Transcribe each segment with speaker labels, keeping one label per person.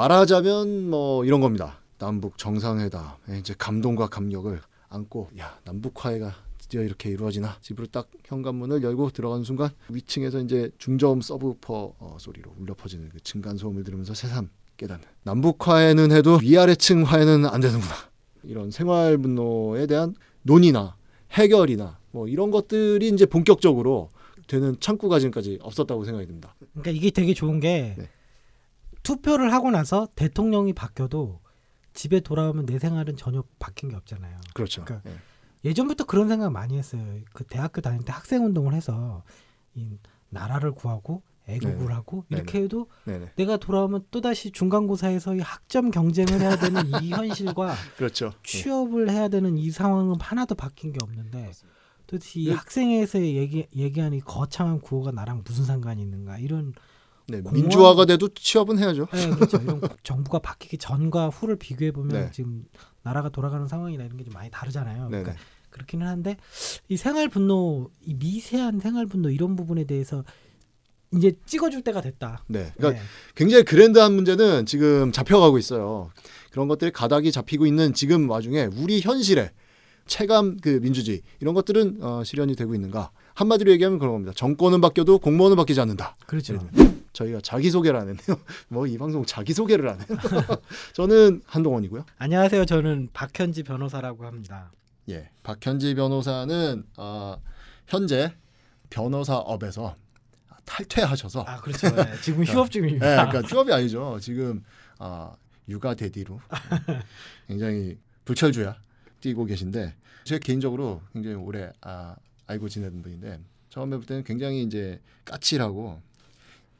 Speaker 1: 말하자면 뭐 이런 겁니다. 남북 정상회담 예, 이제 감동과 감격을 안고 야 남북 화해가 드디어 이렇게 이루어지나 집으로 딱 현관문을 열고 들어가는 순간 위층에서 이제 중저음 서브퍼 어, 소리로 울려 퍼지는 그 층간 소음을 들으면서 새삼 깨닫는 남북 화해는 해도 위아래층 화해는 안 되는구나 이런 생활 분노에 대한 논의나 해결이나 뭐 이런 것들이 이제 본격적으로 되는 창구가 지금까지 없었다고 생각이 듭니다.
Speaker 2: 그러니까 이게 되게 좋은 게
Speaker 1: 네.
Speaker 2: 투표를 하고 나서 대통령이 바뀌어도 집에 돌아오면 내 생활은 전혀 바뀐 게 없잖아요.
Speaker 1: 그렇죠.
Speaker 2: 그러니까
Speaker 1: 예.
Speaker 2: 예전부터 그런 생각 많이 했어요. 그 대학교 다닐 때 학생 운동을 해서 이 나라를 구하고 애국을
Speaker 1: 네네.
Speaker 2: 하고 이렇게 해도
Speaker 1: 네네.
Speaker 2: 내가 돌아오면 또 다시 중간고사에서 이 학점 경쟁을 해야 되는 이 현실과
Speaker 1: 그렇죠.
Speaker 2: 취업을 해야 되는 이 상황은 하나도 바뀐 게 없는데 도대체 이
Speaker 1: 네.
Speaker 2: 학생에서 얘기 얘기하는 이 거창한 구호가 나랑 무슨 상관이 있는가 이런
Speaker 1: 네,
Speaker 2: 공무원-
Speaker 1: 민주화가 돼도 취업은 해야죠.
Speaker 2: 네, 그렇죠. 이런 정부가 바뀌기 전과 후를 비교해 보면
Speaker 1: 네.
Speaker 2: 지금 나라가 돌아가는 상황이나 이런 게 좀 많이 다르잖아요.
Speaker 1: 네네.
Speaker 2: 그러니까 그렇기는 한데 이 생활 분노, 이 미세한 생활 분노 이런 부분에 대해서 이제 찍어줄 때가 됐다.
Speaker 1: 네. 그러니까
Speaker 2: 네.
Speaker 1: 굉장히 그랜드한 문제는 지금 잡혀가고 있어요. 그런 것들이 가닥이 잡히고 있는 지금 와중에 우리 현실에 체감 그 민주주의 이런 것들은 어, 실현이 되고 있는가? 한마디로 얘기하면 그런 겁니다. 정권은 바뀌어도 공무원은 바뀌지 않는다.
Speaker 2: 그렇죠.
Speaker 1: 저희가 자기 소개를 안 했네요. 뭐 이 방송 자기 소개를 안 해요. 저는 한동원이고요.
Speaker 2: 안녕하세요. 저는 박현지 변호사라고 합니다.
Speaker 1: 예, 박현지 변호사는 어, 현재 변호사업에서 탈퇴하셔서
Speaker 2: 아 그렇죠. 네, 지금 휴업
Speaker 1: 예,
Speaker 2: 중입니다.
Speaker 1: 그러니까 휴업이 아니죠. 지금 아, 육아 대디로 굉장히 불철주야 뛰고 계신데 제가 개인적으로 굉장히 오래 아, 알고 지내던 분인데 처음에 볼 때는 굉장히 이제 까칠하고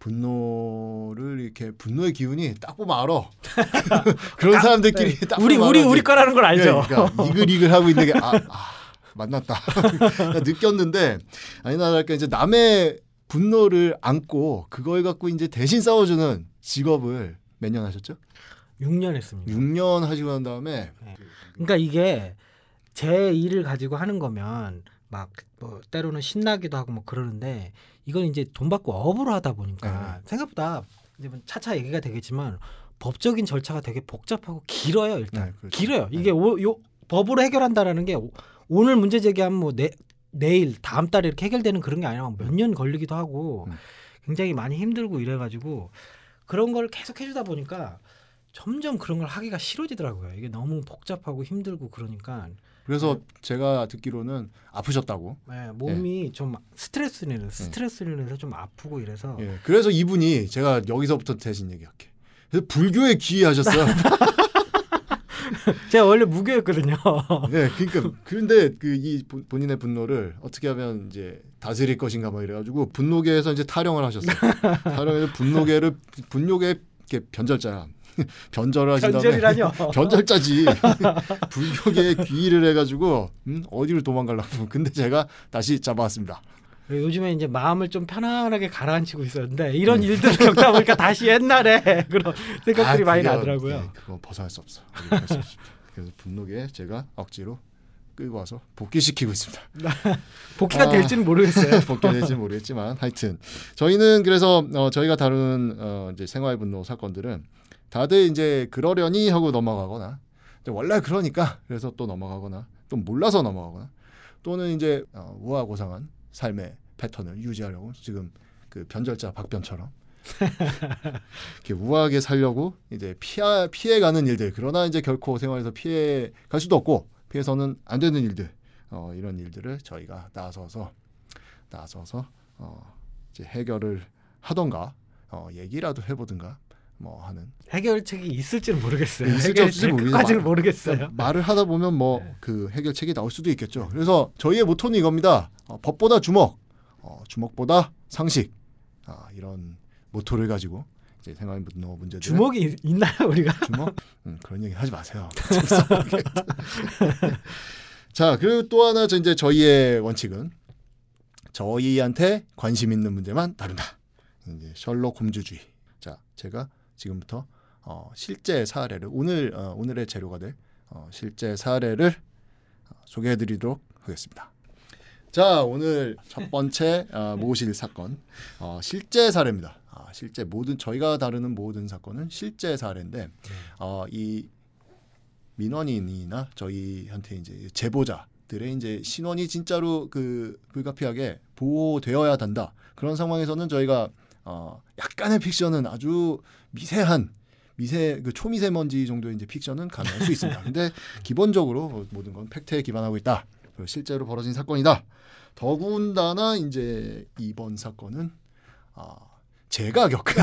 Speaker 1: 분노를 이렇게 분노의 기운이 딱 보면 알아. 그런 사람들끼리 딱
Speaker 2: 네. 우리
Speaker 1: 보면
Speaker 2: 우리
Speaker 1: 알아.
Speaker 2: 우리 거라는 걸 알죠.
Speaker 1: 예, 그러니까 이글이글 하고 있는 게 아, 아 만났다 느꼈는데 아니나 다를까 이제 남의 분노를 안고 그걸 갖고 이제 대신 싸워주는 직업을 몇 년 하셨죠?
Speaker 2: 6년 했습니다.
Speaker 1: 6년 하시고 난 다음에
Speaker 2: 그러니까 이게 제 일을 가지고 하는 거면 막 뭐 때로는 신나기도 하고 뭐 그러는데 이건 이제 돈 받고 업으로 하다 보니까
Speaker 1: 네.
Speaker 2: 생각보다 이제 뭐 차차 얘기가 되겠지만 법적인 절차가 되게 복잡하고 길어요 일단
Speaker 1: 네, 그렇죠.
Speaker 2: 길어요
Speaker 1: 네.
Speaker 2: 이게 오, 요 법으로 해결한다라는 게 오- 오늘 문제 제기하면 뭐 내, 내일 다음 달에 이렇게 해결되는 그런 게 아니라 몇 년 걸리기도 하고
Speaker 1: 음.
Speaker 2: 굉장히 많이 힘들고 이래가지고 그런 걸 계속 해주다 보니까 점점 그런 걸 하기가 싫어지더라고요. 이게 너무 복잡하고 힘들고 그러니까
Speaker 1: 그래서 제가 듣기로는 아프셨다고.
Speaker 2: 네, 몸이 좀 스트레스를 내서 스트레스를 내서 좀 아프고 이래서
Speaker 1: 예. 그래서 이분이 제가 여기서부터 대신 얘기할게. 그래서 불교에 귀의하셨어요.
Speaker 2: 제가 원래 무교였거든요.
Speaker 1: 네, 그러니까 그런데 그 이 본인의 분노를 어떻게 하면 이제 다스릴 것인가 막 이래가지고 분노계에서 이제 타령을 하셨어요. 타령해서 분노계를 분노계 이렇게 변절자 변절을 하신 다음에
Speaker 2: 변절이라뇨.
Speaker 1: 변절자지 불교계에 귀의를 해가지고 음, 어디로 도망가려고 근데 제가 다시 잡아왔습니다.
Speaker 2: 요즘에 이제 마음을 좀 편안하게 가라앉히고 있었는데 이런 일들을 겪다 보니까 다시 옛날에 그런 생각들이
Speaker 1: 아,
Speaker 2: 많이 나더라고요.
Speaker 1: 네, 그거 벗어날 수 없어. 벗어날 수. 그래서 분노계에 제가 억지로 끌고 와서 복귀시키고 있습니다.
Speaker 2: 복귀가
Speaker 1: 아.
Speaker 2: 될지는 모르겠어요.
Speaker 1: 복귀될지 모르겠지만 하여튼 저희는 그래서 어, 저희가 다루는 어, 이제 생활 분노 사건들은 다들 이제 그러려니 하고 넘어가거나 원래 그러니까 그래서 또 넘어가거나 또 몰라서 넘어가거나 또는 이제 어, 우아고상한 삶의 패턴을 유지하려고 지금 그 변절자 박변처럼 이렇게 우아하게 살려고 이제 피하, 피해가는 일들 그러나 이제 결코 생활에서 피해 갈 수도 없고 피해서는 안 되는 일들 어, 이런 일들을 저희가 나서서 나서서 어, 이제 해결을 하던가 어, 얘기라도 해보든가 뭐 하는
Speaker 2: 해결책이 있을지는 모르겠어요.
Speaker 1: 있을지
Speaker 2: 해결이
Speaker 1: 없을지
Speaker 2: 될
Speaker 1: 모르겠-
Speaker 2: 것까지는
Speaker 1: 말-
Speaker 2: 모르겠어요.
Speaker 1: 말을 하다 보면 뭐
Speaker 2: 네.
Speaker 1: 그 해결책이 나올 수도 있겠죠. 그래서 저희의 모토는 이겁니다. 어, 법보다 주먹, 어, 주먹보다 상식 아, 이런 모토를 가지고 이제 생활 분노 문제들
Speaker 2: 주먹이 있- 있나요 우리가?
Speaker 1: 주먹? 음, 그런 얘기 하지 마세요. 자, 그리고 또 하나 저 이제 저희의 원칙은 저희한테 관심 있는 문제만 다룬다. 이제 셜록 홈즈주의. 자, 제가 지금부터 어, 실제 사례를 오늘 어, 오늘의 재료가 될 어, 실제 사례를 어, 소개해드리도록 하겠습니다. 자, 오늘 첫 번째 어, 모실 사건 어, 실제 사례입니다. 아, 실제 모든 저희가 다루는 모든 사건은 실제 사례인데 어, 이 민원인이나 저희한테 이제 제보자들의 이제 신원이 진짜로 그 불가피하게 보호되어야 된다. 그런 상황에서는 저희가 어, 약간의 픽션은 아주 미세한 미세 그 초미세먼지 정도의 이제 픽션은 가능할 수 있습니다. 근데 기본적으로 모든 건 팩트에 기반하고 있다. 실제로 벌어진 사건이다. 더군다나 이제 이번 사건은 아, 제가 겪은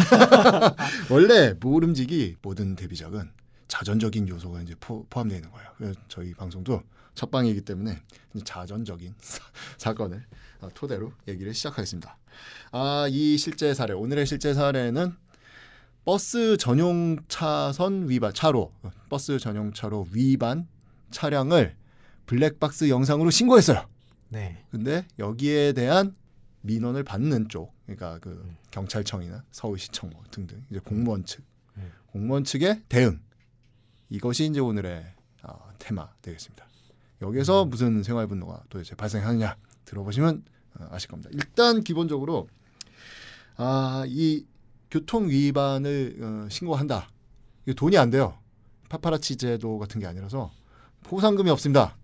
Speaker 1: 원래 모름지기 모든 데뷔작은 자전적인 요소가 이제 포, 함되어 있는 거예요. 저희 방송도 첫 방이기 때문에 자전적인 사, 건을 어, 토대로 얘기를 시작하겠습니다. 아, 이 실제 사례 오늘의 실제 사례는 버스 전용 차선 위반 차로 버스 전용 차로 위반 차량을 블랙박스 영상으로 신고했어요.
Speaker 2: 네.
Speaker 1: 근데 여기에 대한 민원을 받는 쪽, 그러니까 그 경찰청이나 서울시청 뭐 등등 이제 공무원 측,
Speaker 2: 음.
Speaker 1: 공무원 측의 대응 이것이 이제 오늘의 어, 테마 되겠습니다. 여기서
Speaker 2: 음.
Speaker 1: 무슨 생활 분노가 도대체 발생하느냐 들어보시면 어, 아실 겁니다. 일단 기본적으로 아, 이 교통 위반을 어, 신고한다. 이거 돈이 안 돼요. 파파라치 제도 같은 게 아니라서 보상금이 없습니다.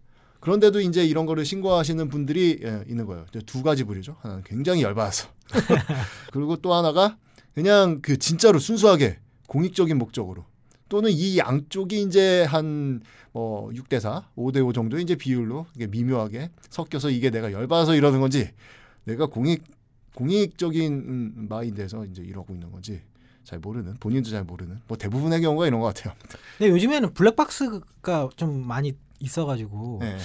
Speaker 1: 그런데도 이제 이런 거를 신고하시는 분들이 예, 있는 거예요. 두 가지 부류죠. 하나는 굉장히 열받아서. 그리고 또 하나가 그냥 그 진짜로 순수하게 공익적인 목적으로 또는 이 양쪽이 이제 한 뭐 6대 4, 5대 5 정도 이제 비율로 이게 미묘하게 섞여서 이게 내가 열받아서 이러는 건지 내가 공익 공익적인 음, 마인드에서 이제 이러고 있는 건지 잘 모르는 본인도 잘 모르는 뭐 대부분의 경우가 이런 것 같아요.
Speaker 2: 근데 요즘에는 블랙박스가 좀 많이 있어가지고
Speaker 1: 네,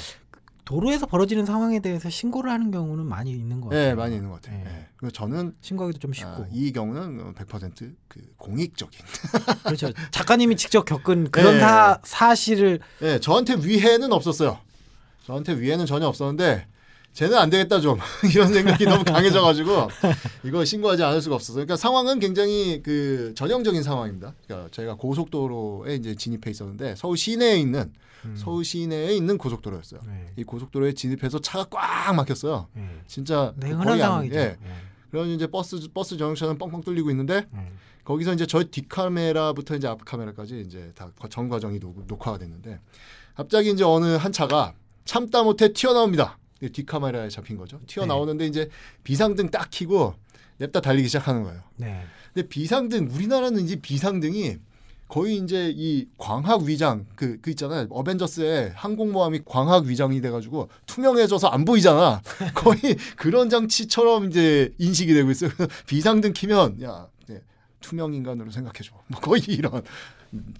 Speaker 2: 도로에서 벌어지는 상황에 대해서 신고를 하는 경우는 많이 있는 것 같아요.
Speaker 1: 네 많이 있는 것 같아요.
Speaker 2: 네.
Speaker 1: 네. 그래서 저는
Speaker 2: 신고하기도 좀 쉽고.
Speaker 1: 아, 이 경우는 100%그 공익적인.
Speaker 2: 그렇죠. 작가님이 직접 겪은 그런
Speaker 1: 네.
Speaker 2: 사, 사실을
Speaker 1: 네, 저한테 위해는 없었어요. 저한테 위해는 전혀 없었는데 쟤는 안 되겠다 좀 이런 생각이 너무 강해져가지고 이거 신고하지 않을 수가 없었어요. 그러니까 상황은 굉장히 그 전형적인 상황입니다. 그러니까 저희가 고속도로에 이제 진입해 있었는데 서울 시내에 있는
Speaker 2: 음.
Speaker 1: 서울 시내에 있는 고속도로였어요.
Speaker 2: 네.
Speaker 1: 이 고속도로에 진입해서 차가 꽉 막혔어요.
Speaker 2: 네.
Speaker 1: 진짜
Speaker 2: 네,
Speaker 1: 거의
Speaker 2: 흔한
Speaker 1: 안-
Speaker 2: 상황이죠.
Speaker 1: 예.
Speaker 2: 네.
Speaker 1: 그런 이제 버스 버스 전용차는 뻥뻥 뚫리고 있는데
Speaker 2: 네.
Speaker 1: 거기서 이제 저희 뒷카메라부터 이제 앞 카메라까지 이제 다 전 과정이 녹, 녹화가 됐는데 갑자기 이제 어느 한 차가 참다 못해 튀어나옵니다. 뒷카메라에 잡힌 거죠. 튀어나오는데 이제 비상등 딱 켜고 냅다 달리기 시작하는 거예요.
Speaker 2: 네.
Speaker 1: 근데 비상등 우리나라는 이제 비상등이 거의 이제 이 광학 위장 그, 그 있잖아요. 어벤져스의 항공모함이 광학 위장이 돼가지고 투명해져서 안 보이잖아. 거의 그런 장치처럼 이제 인식이 되고 있어요. 비상등 키면 야 네, 투명 인간으로 생각해줘. 뭐 거의 이런.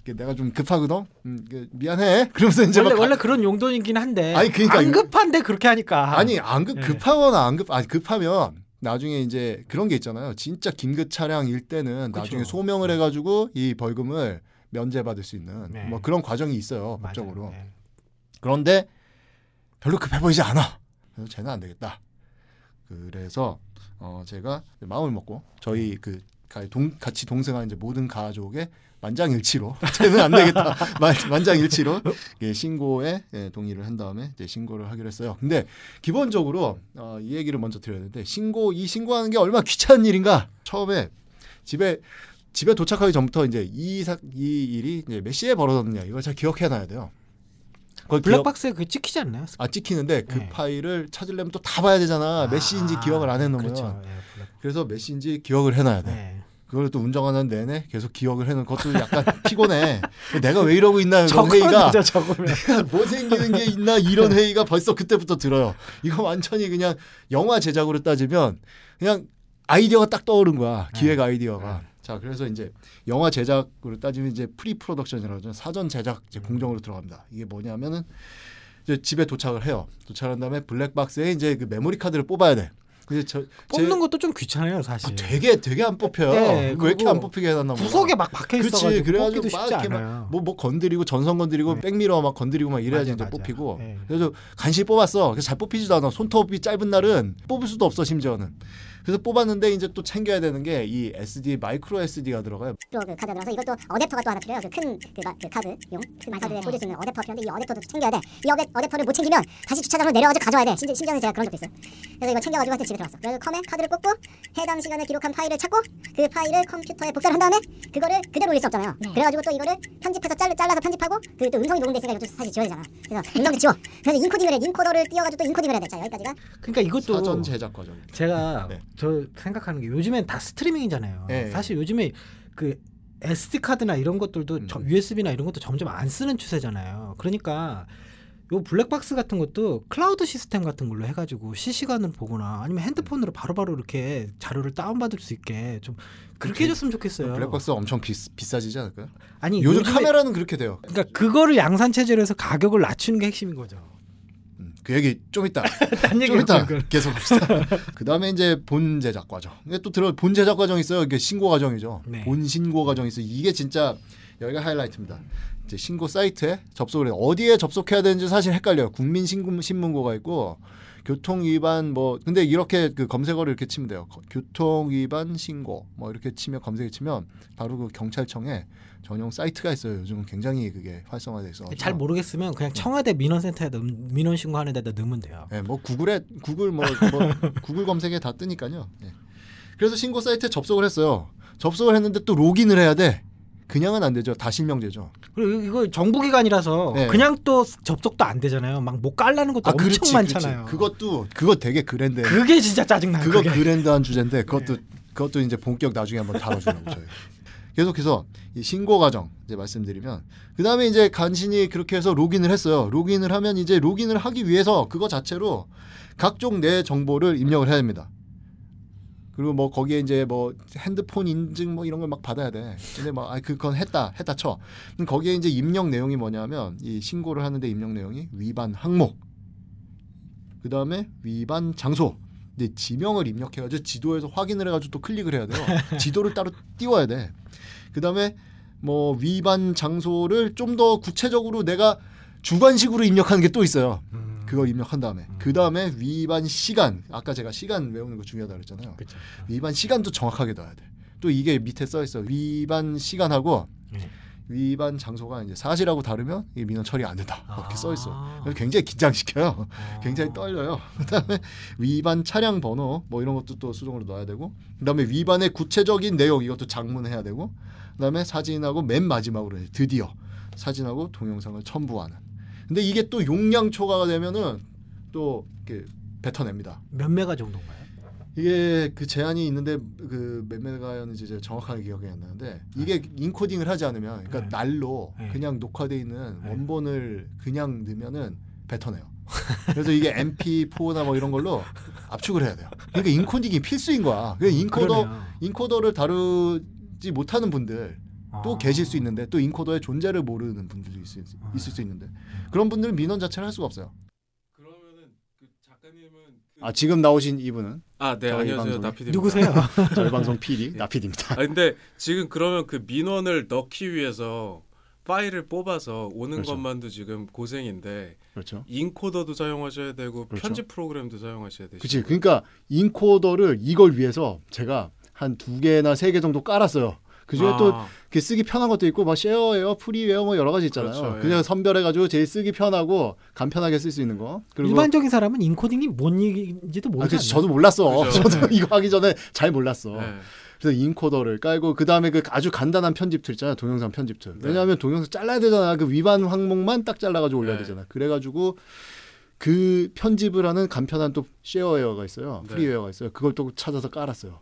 Speaker 1: 내가 좀 급하거든. 음, 미안해. 그러면서 이제
Speaker 2: 원래
Speaker 1: 막
Speaker 2: 원래 그런 용도이긴 한데
Speaker 1: 아니, 그러니까
Speaker 2: 안 급한데 그렇게 하니까
Speaker 1: 아니 안급
Speaker 2: 네.
Speaker 1: 급하거나 안 급 아니 급하면 나중에 이제 그런 게 있잖아요. 진짜 긴급 차량일 때는
Speaker 2: 그쵸.
Speaker 1: 나중에 소명을 해가지고 이 벌금을 면제받을 수 있는
Speaker 2: 네.
Speaker 1: 뭐 그런 과정이 있어요. 법적으로.
Speaker 2: 네.
Speaker 1: 그런데 별로 급해 보이지 않아. 그래서 쟤는 안 되겠다. 그래서 어 제가 마음을 먹고 저희 그 가- 동, 같이 동생한 이제 모든 가족의 만장일치로 쟤는 안 되겠다. 만, 만장일치로 예, 신고에 예, 동의를 한 다음에 이제 신고를 하기로 했어요. 근데 기본적으로 어, 이 얘기를 먼저 드려야 되는데 신고 이 신고하는 게 얼마나 귀찮은 일인가. 처음에 집에 집에 도착하기 전부터 이제 이, 사, 이 일이 이제 몇 시에 벌어졌느냐 이걸 잘 기억해놔야 돼요.
Speaker 2: 블랙박스에 그 찍히지 않나요?
Speaker 1: 아 찍히는데 그
Speaker 2: 네.
Speaker 1: 파일을 찾으려면 또 다 봐야 되잖아. 몇 시인지
Speaker 2: 아,
Speaker 1: 기억을 안 해놓으면.
Speaker 2: 그렇죠. 예,
Speaker 1: 그래서 몇 시인지 기억을 해놔야 돼.
Speaker 2: 네.
Speaker 1: 그걸 또 운전하는 내내 계속 기억을 해놓은 것도 약간 피곤해. 내가 왜 이러고 있나 이런 회의가
Speaker 2: 적으면.
Speaker 1: 뭐 생기는 게 있나 이런 회의가 벌써 그때부터 들어요. 이거 완전히 그냥 영화 제작으로 따지면 그냥 아이디어가 딱 떠오른 거야. 기획
Speaker 2: 네.
Speaker 1: 아이디어가. 자 그래서 이제 영화 제작으로 따지면 이제 pre-production이라고 하죠. 사전 제작 이제 공정으로 들어갑니다. 이게 뭐냐면은 이제 집에 도착을 해요. 도착한 다음에 블랙박스에 이제 그 메모리 카드를 뽑아야 돼. 근데 저
Speaker 2: 뽑는
Speaker 1: 제-
Speaker 2: 것도 좀 귀찮아요, 사실.
Speaker 1: 아, 되게 되게 안 뽑혀요.
Speaker 2: 네,
Speaker 1: 왜 이렇게 안 뽑히게 해놨나 몰라.
Speaker 2: 구석에 막 박혀. 있어가지고
Speaker 1: 그래가지고
Speaker 2: 뽑기도 쉽지 않아요.
Speaker 1: 뭐, 뭐 건드리고 전선 건드리고
Speaker 2: 네.
Speaker 1: 백미러 막 건드리고 막 이래야지
Speaker 2: 맞아,
Speaker 1: 이제
Speaker 2: 맞아.
Speaker 1: 뽑히고
Speaker 2: 네.
Speaker 1: 그래서 간신히 뽑았어 그래서 잘 뽑히지도 않아 손톱이 짧은 날은 뽑을 수도 없어 심지어는 그래서 뽑았는데 이제 또 챙겨야 되는 게 이 SD micro SD가 들어가요
Speaker 3: 그 카드가 들어가서 이것도 어댑터가 또 하나 필요해요. 그큰그그 카드용 큰 카드에 꽂을 수 있는 어댑터 필요한데 이 어댑터도 챙겨야 돼. 이 어댑, 어댑터를 못 챙기면 다시 주차장으로 내려가지고 가져와야 돼. 심지어 심지어는 제가 그런 적도 있어요. 그래서 이거 챙겨가지고 하여튼 집에 들어갔어. 그래서 컴에 카드를 꽂고 해당 시간을 기록한 파일을 찾고 그 파일을 컴퓨터에 복사를 한 다음에 그거를 그대로 올릴 수 없잖아요. 그래가지고 또 이거를 편집해서 잘라, 잘라서 편집하고 그 또 음성이 녹음돼 있으니까 이것도 사실 지워야 되잖아. 그래서 음성도 지워. 그래서 인코딩을 해. 인코더를 띄워가지고 또 인코딩을 해야 돼. 자 여기까지가
Speaker 2: 그러니까 이것도
Speaker 1: 사전 제작 과정.
Speaker 2: 제가
Speaker 1: 네.
Speaker 2: 저 생각하는 게 요즘엔 다 스트리밍이잖아요.
Speaker 1: 네.
Speaker 2: 사실 요즘에 그 SD 카드나 이런 것들도
Speaker 1: 음.
Speaker 2: 점- USB나 이런 것도 점점 안 쓰는 추세잖아요. 그러니까 요 블랙박스 같은 것도 클라우드 시스템 같은 걸로 해가지고 실시간으로 보거나 아니면 핸드폰으로 바로바로 이렇게 자료를 다운받을 수 있게 좀 그렇게 해줬으면 좋겠어요.
Speaker 1: 블랙박스가 엄청 비, 비싸지지 않을까요?
Speaker 2: 아니
Speaker 1: 요즘 카메라는 그렇게 돼요.
Speaker 2: 그러니까 그거를 양산 체제로 해서 가격을 낮추는 게 핵심인 거죠.
Speaker 1: 음, 그 얘기 좀 이따 딴좀 이따. 계속 합시다. 그 다음에 이제 본 제작 과정. 또 들어 본 제작 과정 있어요. 이게 신고 과정이죠.
Speaker 2: 네.
Speaker 1: 본 신고 과정 있어. 요 이게 진짜 여기가 하이라이트입니다. 이제 신고 사이트에 접속을 해. 어디에 접속해야 되는지 사실 헷갈려요. 국민 신고 신문고가 있고 교통 위반 뭐 근데 이렇게 그 검색어를 이렇게 치면 돼요. 거- 교통 위반 신고 뭐 이렇게 치면 검색에 치면 바로 그 경찰청에 전용 사이트가 있어요. 요즘은 굉장히 그게 활성화돼 있어.
Speaker 2: 잘 모르겠으면 그냥 청와대 민원센터에 넣, 민원 신고하는 데다 넣으면 돼요.
Speaker 1: 예, 뭐 구글에 구글 뭐, 뭐 구글 검색에 다 뜨니까요. 예. 그래서 신고 사이트에 접속을 했어요. 접속을 했는데 또 로그인을 해야 돼. 그냥은 안 되죠. 다 실명제죠.
Speaker 2: 그리고 이거 정부 기관이라서
Speaker 1: 네.
Speaker 2: 그냥 또 접속도 안 되잖아요. 막 뭐 깔라는 것도 엄청
Speaker 1: 그렇지,
Speaker 2: 많잖아요.
Speaker 1: 그렇지. 그것도 그거 되게 그랜드.
Speaker 2: 그게 진짜 짜증나요.
Speaker 1: 그거
Speaker 2: 그게.
Speaker 1: 그랜드한 주제인데 그것도 그것도 이제 본격 나중에 한번 다뤄주려고 저희. 계속해서 이 신고 과정 이제 말씀드리면 그 다음에 이제 간신히 그렇게 해서 로그인을 했어요. 로그인을 하면 이제 로그인을 하기 위해서 그거 자체로 각종 내 정보를 입력을 해야 됩니다. 그리고 뭐 거기에 이제 뭐 핸드폰 인증 뭐 이런 걸 막 받아야 돼. 근데 막 아, 그건 했다 했다 쳐. 그럼 거기에 이제 입력 내용이 뭐냐면 이 신고를 하는데 입력 내용이 위반 항목, 그 다음에 위반 장소. 근데 지명을 입력해가지고 지도에서 확인을 해가지고 또 클릭을 해야 돼요. 지도를 따로 띄워야 돼. 그 다음에 뭐 위반 장소를 좀 더 구체적으로 내가 주관식으로 입력하는 게 또 있어요.
Speaker 2: 음,
Speaker 1: 그걸 입력한 다음에 그 다음에 위반 시간 아까 제가 시간 외우는 거 중요하다 그랬잖아요.
Speaker 2: 그쵸.
Speaker 1: 위반 시간도 정확하게 넣어야 돼. 또 이게 밑에 써 있어. 위반 시간하고
Speaker 2: 네.
Speaker 1: 위반 장소가 이제 사실하고 다르면 이 민원 처리 안 된다. 이렇게 써 있어.
Speaker 2: 아.
Speaker 1: 그래서 굉장히 긴장시켜요.
Speaker 2: 아.
Speaker 1: 굉장히 떨려요. 그다음에 위반 차량 번호 뭐 이런 것도 또 수정으로 넣어야 되고, 그다음에 위반의 구체적인 내용 이것도 장문해야 되고, 그다음에 사진하고 맨 마지막으로 드디어 사진하고 동영상을 첨부하는. 근데 이게 또 용량 초과가 되면은 또 이렇게 뱉어냅니다.
Speaker 2: 몇 메가 정도인가요?
Speaker 1: 이게 그 제한이 있는데 그 몇 메가였는지 제가 정확하게 기억이 안 나는데 이게 인코딩을 하지 않으면 그러니까
Speaker 2: 네.
Speaker 1: 날로
Speaker 2: 네.
Speaker 1: 그냥 녹화돼 있는
Speaker 2: 네.
Speaker 1: 원본을 그냥 넣으면은 뱉어내요. 그래서 이게 MP4나 뭐 이런 걸로 압축을 해야 돼요. 그러니까 인코딩이 필수인 거야. 그 인코더
Speaker 2: 그러네요.
Speaker 1: 인코더를 다루지 못하는 분들 또
Speaker 2: 아.
Speaker 1: 계실 수 있는데 또 인코더의 존재를 모르는 분들도 있을,
Speaker 2: 아.
Speaker 1: 있을 수 있는데 그런 분들은 민원 자체를 할 수가 없어요.
Speaker 4: 그러면은 그 작가님은 그...
Speaker 1: 아 지금 나오신 이분은
Speaker 4: 아, 네
Speaker 1: 저희
Speaker 4: 안녕하세요 나피디입니다.
Speaker 2: 누구세요?
Speaker 1: 저희 방송 PD 나피디입니다.
Speaker 4: 아 근데 지금 그러면 그 민원을 넣기 위해서 파일을 뽑아서 오는
Speaker 1: 그렇죠.
Speaker 4: 것만도 지금 고생인데
Speaker 1: 그렇죠.
Speaker 4: 인코더도 사용하셔야 되고
Speaker 1: 그렇죠.
Speaker 4: 편집 프로그램도 사용하셔야 되시고
Speaker 1: 그치. 그러니까 인코더를 이걸 위해서 제가 한 두 개나 세 개 정도 깔았어요. 그중에 또
Speaker 4: 아,
Speaker 1: 그 쓰기 편한 것도 있고 뭐 쉐어웨어, 프리웨어 뭐 여러 가지 있잖아요.
Speaker 4: 그렇죠, 예.
Speaker 1: 그냥 선별해가지고 제일 쓰기 편하고 간편하게 쓸 수 있는 거. 그리고
Speaker 2: 일반적인 사람은 인코딩이 뭔 얘기인지도
Speaker 1: 아, 그치.
Speaker 2: 않나요?
Speaker 1: 저도 몰랐어.
Speaker 4: 그죠.
Speaker 1: 저도 이거 하기 전에 잘 몰랐어.
Speaker 4: 네.
Speaker 1: 그래서 인코더를 깔고 그 다음에 그 아주 간단한 편집툴 있잖아요. 동영상 편집툴.
Speaker 4: 네.
Speaker 1: 왜냐하면 동영상 잘라야 되잖아. 그 위반 항목만 딱 잘라가지고 올려야
Speaker 4: 네.
Speaker 1: 되잖아. 그래가지고 그 편집을 하는 간편한 또 쉐어웨어가 있어요.
Speaker 4: 네.
Speaker 1: 프리웨어가 있어요. 그걸 또 찾아서 깔았어요.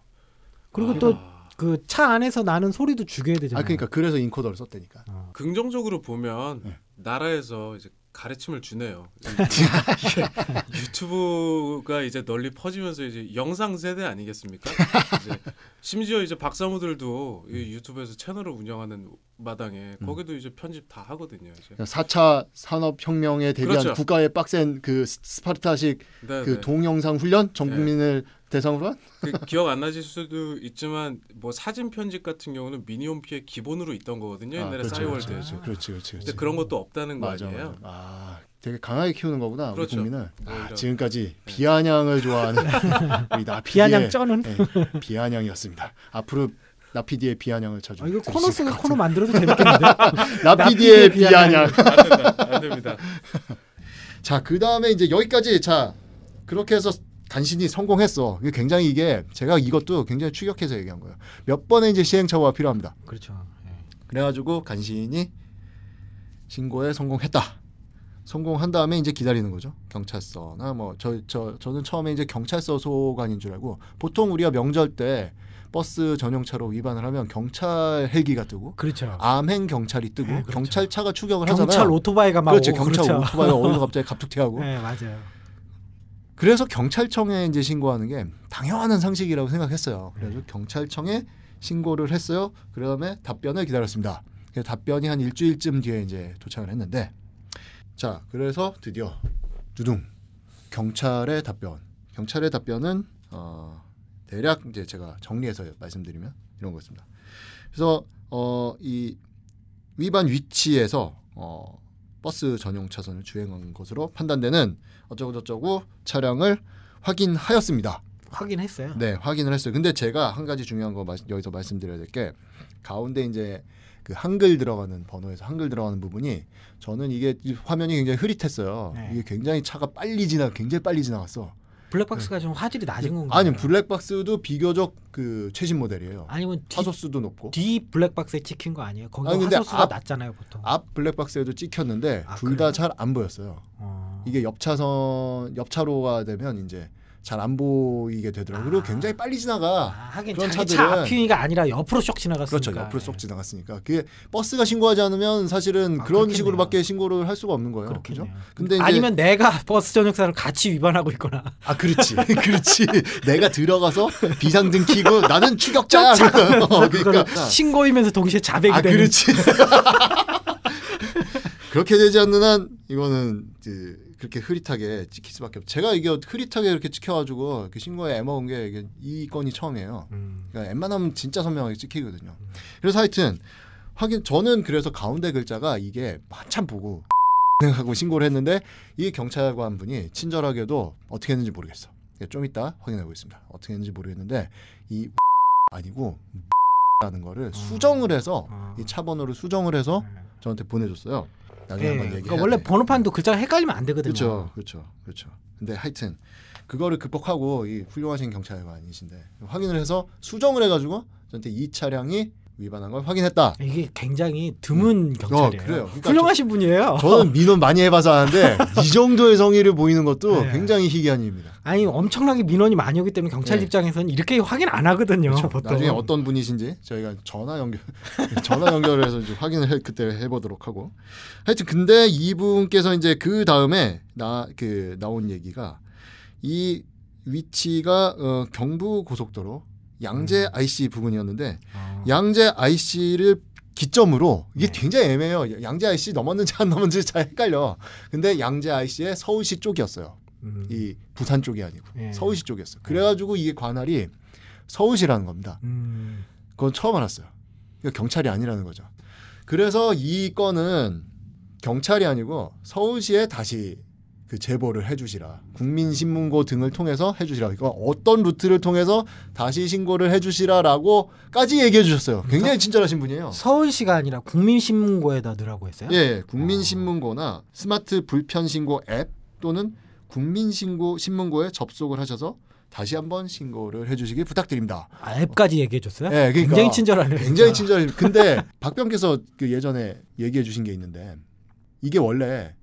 Speaker 2: 그리고
Speaker 4: 아,
Speaker 2: 또 그 차 안에서 나는 소리도 죽여야 되잖아요.
Speaker 1: 아 그러니까 그래서 인코더를 썼다니까.
Speaker 2: 어.
Speaker 4: 긍정적으로 보면
Speaker 1: 네.
Speaker 4: 나라에서 이제 가르침을 주네요. 유튜브가 이제 널리 퍼지면서 이제 영상 세대 아니겠습니까? 이제 심지어 이제 박사모들도 이 유튜브에서 채널을 운영하는 마당에
Speaker 1: 음.
Speaker 4: 거기도 이제 편집 다 하거든요. 이제.
Speaker 1: 4차 산업 혁명에 대비한
Speaker 4: 그렇죠.
Speaker 1: 국가의 빡센 그 스- 스파르타식
Speaker 4: 네,
Speaker 1: 그
Speaker 4: 네.
Speaker 1: 동영상 훈련 전
Speaker 4: 네.
Speaker 1: 국민을 대상으로 한
Speaker 4: 그 기억 안 나실 수도 있지만 뭐 사진 편집 같은 경우는 미니홈피에 기본으로 있던 거거든요. 옛날에
Speaker 1: 그렇지,
Speaker 4: 싸이월드에서.
Speaker 1: 그렇지, 그렇지, 그렇지.
Speaker 4: 그런 것도 없다는 거
Speaker 1: 맞아,
Speaker 4: 아니에요?
Speaker 1: 맞아. 아, 되게 강하게 키우는 거구나
Speaker 4: 그렇죠.
Speaker 1: 우리 국민을.
Speaker 4: 뭐
Speaker 1: 아, 지금까지
Speaker 4: 네.
Speaker 1: 비아냥을 좋아하는 우리 나피디의
Speaker 2: 비아냥 쩌는
Speaker 1: 네, 비아냥이었습니다. 앞으로 나피디의 비아냥을 찾아.
Speaker 2: 아, 이거 코너 속에 코너 만들어도 재밌겠는데.
Speaker 1: 나피디의
Speaker 2: 비아냥.
Speaker 4: 안 된다. 안 됩니다.
Speaker 1: 자, 그 다음에 이제 여기까지 자 그렇게 해서 간신히 성공했어. 이게 굉장히 이게 제가 이것도 굉장히 추격해서 얘기한 거예요. 몇 번의 이제 시행착오가 필요합니다.
Speaker 2: 그렇죠. 예.
Speaker 1: 그래가지고 간신히 신고에 성공했다. 성공한 다음에 이제 기다리는 거죠. 경찰서나 뭐 저 저 저 는 처음에 이제 경찰서 소관인 줄 알고 보통 우리가 명절 때 버스 전용차로 위반을 하면 경찰 헬기가 뜨고
Speaker 2: 그렇죠.
Speaker 1: 암행 경찰이 뜨고
Speaker 2: 네, 그렇죠.
Speaker 1: 경찰차가 추격을
Speaker 2: 경찰
Speaker 1: 하잖아요.
Speaker 2: 오토바이가 막
Speaker 1: 그렇죠. 경찰
Speaker 2: 그렇죠.
Speaker 1: 오토바이가 어디서 갑자기 갑툭튀하고.
Speaker 2: 네, 맞아요.
Speaker 1: 그래서 경찰청에 이제 신고하는 게 당연한 상식이라고 생각했어요. 그래서 경찰청에 신고를 했어요. 그다음에 답변을 기다렸습니다. 답변이 한 일주일쯤 뒤에 이제 도착을 했는데 자 그래서 드디어 두둥 경찰의 답변. 경찰의 답변은 어, 대략 이제 제가 정리해서 말씀드리면 이런 거였습니다. 그래서 어, 이 위반 위치에서 어, 버스 전용 차선을 주행한 것으로 판단되는 어쩌고 저쩌고 차량을 확인하였습니다.
Speaker 2: 확인했어요.
Speaker 1: 네, 확인을 했어요. 근데 제가 한 가지 중요한 거 말- 여기서 말씀드려야 될 게 가운데 이제 그 한글 들어가는 번호에서 한글 들어가는 부분이 저는 이게 이 화면이 굉장히 흐릿했어요.
Speaker 2: 네.
Speaker 1: 이게 굉장히 차가 빨리 지나 굉장히 빨리 지나갔어.
Speaker 2: 블랙박스가 좀 화질이 낮은 건가요?
Speaker 1: 아니 블랙박스도 비교적 그 최신 모델이에요.
Speaker 2: 아니면 뒤,
Speaker 1: 화소수도 높고
Speaker 2: 뒤 블랙박스에 찍힌 거 아니에요? 거기
Speaker 1: 아니,
Speaker 2: 화소수가
Speaker 1: 앞-
Speaker 2: 낮잖아요, 보통.
Speaker 1: 앞 블랙박스에도 찍혔는데
Speaker 2: 아,
Speaker 1: 둘다
Speaker 2: 그래요?
Speaker 1: 잘안 보였어요.
Speaker 2: 어.
Speaker 1: 이게 옆차선 옆차로가 되면 이제 잘 안 보이게 되더라고요. 그리고
Speaker 2: 아.
Speaker 1: 굉장히 빨리
Speaker 2: 아,
Speaker 1: 지나가.
Speaker 2: 하긴
Speaker 1: 그런 차들은-
Speaker 2: 차 앞이가 아니라 옆으로 쏙 지나갔으니까.
Speaker 1: 그렇죠. 옆으로
Speaker 2: 예.
Speaker 1: 쏙 지나갔으니까. 그게 버스가 신고하지 않으면 사실은
Speaker 2: 아,
Speaker 1: 그런
Speaker 2: 그렇겠네요.
Speaker 1: 식으로밖에 신고를 할 수가 없는 거예요.
Speaker 2: 그렇겠네요.
Speaker 1: 근데 이제
Speaker 2: 아니면 내가 버스 전용차를 같이 위반하고 있거나
Speaker 1: 아 그렇지, 그렇지. 내가 들어가서 비상등 켜고 나는 추격자야. 어,
Speaker 2: 그거를
Speaker 1: 그러니까
Speaker 2: 신고이면서 동시에 자백이
Speaker 1: 아
Speaker 2: 되는.
Speaker 1: 그렇지. 그렇게 되지 않는 한 이거는 그, 그렇게 흐릿하게 찍힐 수밖에 없. 제가 이게 흐릿하게 이렇게 찍혀가지고 이렇게 신고에 애먹은 게 이게 이 건이 처음이에요.
Speaker 2: 음.
Speaker 1: 그러니까 웬만하면 진짜 선명하게 찍히거든요. 그래서 하여튼 확인 저는 그래서 가운데 글자가 이게 한참 보고 하고 신고를 했는데 이 경찰관 분이 친절하게도 어떻게 했는지 모르겠어. 좀 이따 확인해 보겠습니다. 어떻게 했는지 모르겠는데 이 아니고 라는 거를 수정을 해서
Speaker 2: 아.
Speaker 1: 이차 번호를 수정을 해서 저한테 보내줬어요. 나중에
Speaker 2: 예,
Speaker 1: 한번 얘기해.
Speaker 2: 그러니까 원래 번호판도 글자가 헷갈리면 안 되거든요.
Speaker 1: 그렇죠, 그렇죠, 그렇죠. 근데 하여튼 그거를 극복하고 이 훌륭하신 경찰관이신데 확인을 해서 수정을 해가지고 저한테 이 차량이 위반한 걸 확인했다.
Speaker 2: 이게 굉장히 드문 경찰이에요.
Speaker 1: 어, 그래요. 그러니까
Speaker 2: 훌륭하신 분이에요.
Speaker 1: 저는 민원 많이 해봐서 아는데 이 정도의 성의를 보이는 것도
Speaker 2: 네.
Speaker 1: 굉장히 희귀한 일입니다.
Speaker 2: 아니 엄청나게 민원이 많이 오기 때문에 경찰
Speaker 1: 네.
Speaker 2: 입장에서는 이렇게 확인 안 하거든요.
Speaker 1: 그렇죠.
Speaker 2: 보통.
Speaker 1: 나중에 어떤 분이신지 저희가 전화 연결 전화 연결을 해서 확인을 해, 그때 해보도록 하고 하여튼 근데 이분께서 이제 그 다음에 나 그 나온 얘기가 이 위치가 어, 경부 고속도로 양재
Speaker 2: 음.
Speaker 1: IC 부근이었는데
Speaker 2: 어.
Speaker 1: 양재 IC를 기점으로 이게
Speaker 2: 네.
Speaker 1: 굉장히 애매해요. 양재 IC 넘었는지 안 넘었는지 잘 헷갈려. 근데 양재 IC의 서울시 쪽이었어요.
Speaker 2: 음.
Speaker 1: 이 부산 쪽이 아니고
Speaker 2: 예.
Speaker 1: 서울시 쪽이었어요. 그래가지고 이게 관할이 서울시라는 겁니다.
Speaker 2: 음.
Speaker 1: 그건 처음 알았어요. 그러니까 경찰이 아니라는 거죠. 그래서 이 건은 경찰이 아니고 서울시에 다시 그 제보를 해주시라. 국민신문고 등을 통해서 해주시라. 그러니까 어떤 루트를 통해서 다시 신고를 해주시라라고까지 얘기해 주셨어요. 굉장히 친절하신 분이에요.
Speaker 2: 서울시가 아니라 국민신문고에다 넣으라고 했어요.
Speaker 1: 예, 국민신문고나 스마트 불편신고 앱 또는 국민신고 신문고에 접속을 하셔서 다시 한번 신고를 해주시길 부탁드립니다.
Speaker 2: 아, 앱까지 얘기해 줬어요?
Speaker 1: 예, 그러니까
Speaker 2: 굉장히 친절하네요.
Speaker 1: 굉장히. 친절해. 근데 박병께서 그 예전에 얘기해 주신 게 있는데 이게 원래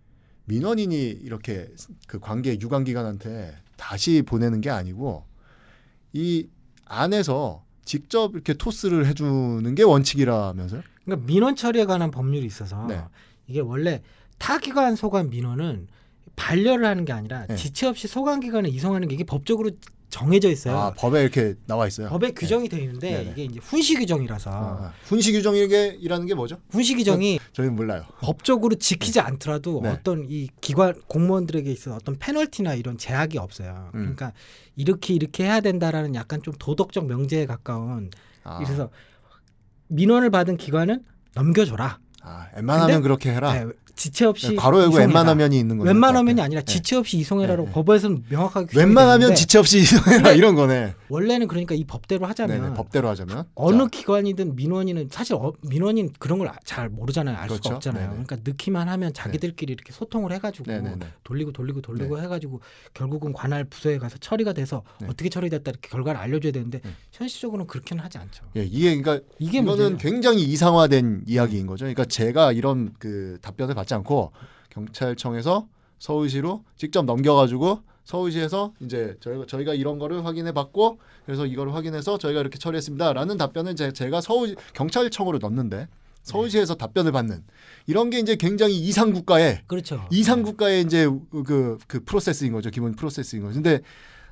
Speaker 1: 민원인이 이렇게 그 관계 유관 기관한테 다시 보내는 게 아니고 이 안에서 직접 이렇게 토스를 해주는 게 원칙이라면서요?
Speaker 2: 그러니까 민원 처리에 관한 법률이 있어서
Speaker 1: 네.
Speaker 2: 이게 원래 타 기관 소관 민원은 반려를 하는 게 아니라
Speaker 1: 네.
Speaker 2: 지체 없이 소관 기관에 이송하는 게 이게 법적으로 정해져 있어요.
Speaker 1: 아 법에 이렇게 나와 있어요.
Speaker 2: 법에 규정이 되어 있는데
Speaker 1: 네네.
Speaker 2: 이게 이제 훈시 규정이라서
Speaker 1: 아, 아. 훈시 규정이라는 게 뭐죠?
Speaker 2: 훈시 규정이
Speaker 1: 저희는 몰라요.
Speaker 2: 법적으로 지키지 않더라도
Speaker 1: 네.
Speaker 2: 어떤 이 기관 공무원들에게 있어 어떤 페널티나 이런 제약이 없어요.
Speaker 1: 음.
Speaker 2: 그러니까 이렇게 이렇게 해야 된다라는 약간 좀 도덕적 명제에 가까운
Speaker 1: 아,
Speaker 2: 그래서 민원을 받은 기관은 넘겨줘라.
Speaker 1: 아, 웬만하면 그렇게 해라.
Speaker 2: 네, 지체 없이
Speaker 1: 괄호 열고
Speaker 2: 이송해라.
Speaker 1: 웬만하면이 있는 거죠.
Speaker 2: 웬만하면이
Speaker 1: 네.
Speaker 2: 아니라
Speaker 1: 네.
Speaker 2: 지체 없이 이송해라라고
Speaker 1: 네, 네.
Speaker 2: 법에서는 명확하게
Speaker 1: 웬만하면 지체 없이 이송해라 이런 거네.
Speaker 2: 원래는 그러니까 이 법대로 하자면
Speaker 1: 네네, 법대로 하자면
Speaker 2: 어느
Speaker 1: 자,
Speaker 2: 기관이든 민원인은 사실 어, 민원인 그런 걸 잘 모르잖아요. 알
Speaker 1: 그렇죠.
Speaker 2: 수가 없잖아요.
Speaker 1: 네네.
Speaker 2: 그러니까 넣기만 하면 자기들끼리 이렇게 소통을 해가지고
Speaker 1: 네네네.
Speaker 2: 돌리고 돌리고 돌리고 해가지고 결국은 관할 부서에 가서 처리가 돼서
Speaker 1: 네.
Speaker 2: 어떻게 처리됐다 이렇게 결과를 알려줘야 되는데
Speaker 1: 네.
Speaker 2: 현실적으로는 그렇게는 하지 않죠.
Speaker 1: 예, 이게 그러니까
Speaker 2: 이게
Speaker 1: 이거는
Speaker 2: 문제예요.
Speaker 1: 굉장히 이상화된 이야기인 거죠. 그러니까 제가 이런 그 답변을 받지 않고 경찰청에서 서울시로 직접 넘겨가지고 서울시에서 이제 저희가 저희가 이런 거를 확인해 봤고 그래서 이거를 확인해서 저희가 이렇게 처리했습니다라는 답변을 제, 제가 서울 경찰청으로 넣는데 서울시에서 답변을 받는 이런 게 이제 굉장히 이상 국가의
Speaker 2: 그렇죠.
Speaker 1: 이상 국가의 이제 그, 그 프로세스인 거죠. 기본 프로세스인 거죠. 근데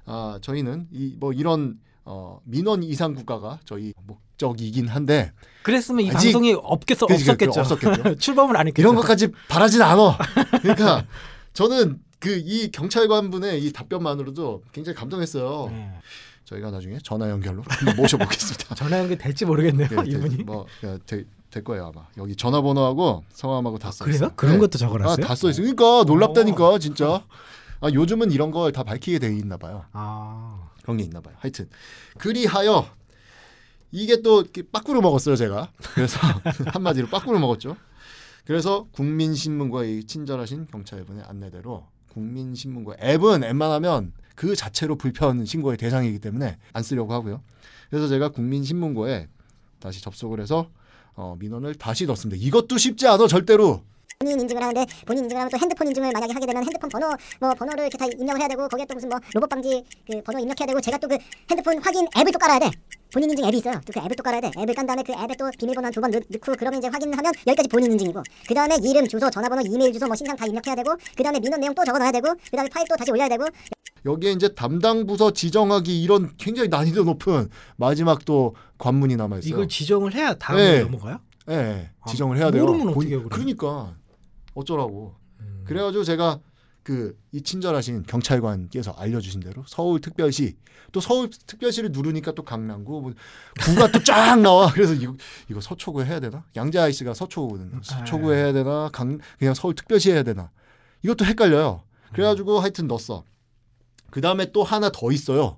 Speaker 1: 아, 저희는 이 뭐 이런 어, 민원 이상 국가가 저희 목적이긴 한데
Speaker 2: 그랬으면 이 방송이 없겠어
Speaker 1: 그치,
Speaker 2: 없었겠죠.
Speaker 1: 없었겠죠.
Speaker 2: 출범을 안 했겠죠.
Speaker 1: 이런 것까지 바라진 않아. 그러니까 저는 그 이 경찰관 분의 이 답변만으로도 굉장히 감동했어요.
Speaker 2: 네.
Speaker 1: 저희가 나중에 전화 연결로 모셔보겠습니다.
Speaker 2: 전화 연결 될지 모르겠네요.
Speaker 1: 네, 네,
Speaker 2: 이분이.
Speaker 1: 뭐 야, 될, 될 거예요 아마. 여기 전화번호하고 성함하고 다 써.
Speaker 2: 그래요?
Speaker 1: 있어요.
Speaker 2: 그런
Speaker 1: 네.
Speaker 2: 것도 적어놨어요?
Speaker 1: 아, 다써 있으니까 놀랍다니까 진짜. 아, 요즘은 이런 걸 다 밝히게 돼 있나 봐요.
Speaker 2: 아.
Speaker 1: 그런 게 있나 봐요. 하여튼 그리하여 이게 또 빠꾸로 먹었어요 제가. 그래서 한마디로 빠꾸로 먹었죠. 그래서 국민신문과 이 친절하신 경찰분의 안내대로 국민신문과 앱은 웬만하면 그 자체로 불편 신고의 대상이기 때문에 안 쓰려고 하고요. 그래서 제가 국민신문고에 다시 접속을 해서 어, 민원을 다시 넣습니다. 이것도 쉽지 않아 절대로.
Speaker 3: 본인 인증을 하는데 본인 인증을 하면 또 핸드폰 인증을 만약에 하게 되면 핸드폰 번호 뭐 번호를 이렇게 다 입력을 해야 되고 거기에 또 무슨 뭐 로봇 방지 그 번호 입력해야 되고 제가 또 그 핸드폰 확인 앱을 또 깔아야 돼. 본인 인증 앱이 있어요. 또 그 앱을 또 깔아야 돼. 앱을 깐 다음에 그 앱에 또 비밀번호 한 두 번 넣고 그러면 이제 확인하면 여기까지 본인 인증이고 그 다음에 이름, 주소, 전화번호, 이메일 주소 뭐 신상 다 입력해야 되고 그 다음에 민원 내용 또 적어놔야 되고 그 다음에 파일 또 다시 올려야 되고
Speaker 1: 여기에 이제 담당 부서 지정하기 이런 굉장히 난이도 높은 마지막 또 관문이 남아 있어요.
Speaker 2: 이걸 지정을 해야 다음으로
Speaker 1: 네.
Speaker 2: 넘어가요?
Speaker 1: 예, 예,
Speaker 2: 아,
Speaker 1: 지정을 해야 돼요.
Speaker 2: 모르면
Speaker 1: 본-
Speaker 2: 어떻게?
Speaker 1: 그러니까 어쩌라고.
Speaker 2: 음.
Speaker 1: 그래가지고 제가 그 이 친절하신 경찰관께서 알려주신 대로 서울특별시 또 서울특별시를 누르니까 또 강남구 뭐 구가 또 쫙 나와. 그래서 이거 이거 서초구에 해야 되나? 양재 아이씨가 서초구거든요. 서초구에 해야 되나? 강 그냥 서울특별시 해야 되나? 이것도 헷갈려요. 그래가지고 하여튼 넣었어. 그 다음에 또 하나 더 있어요.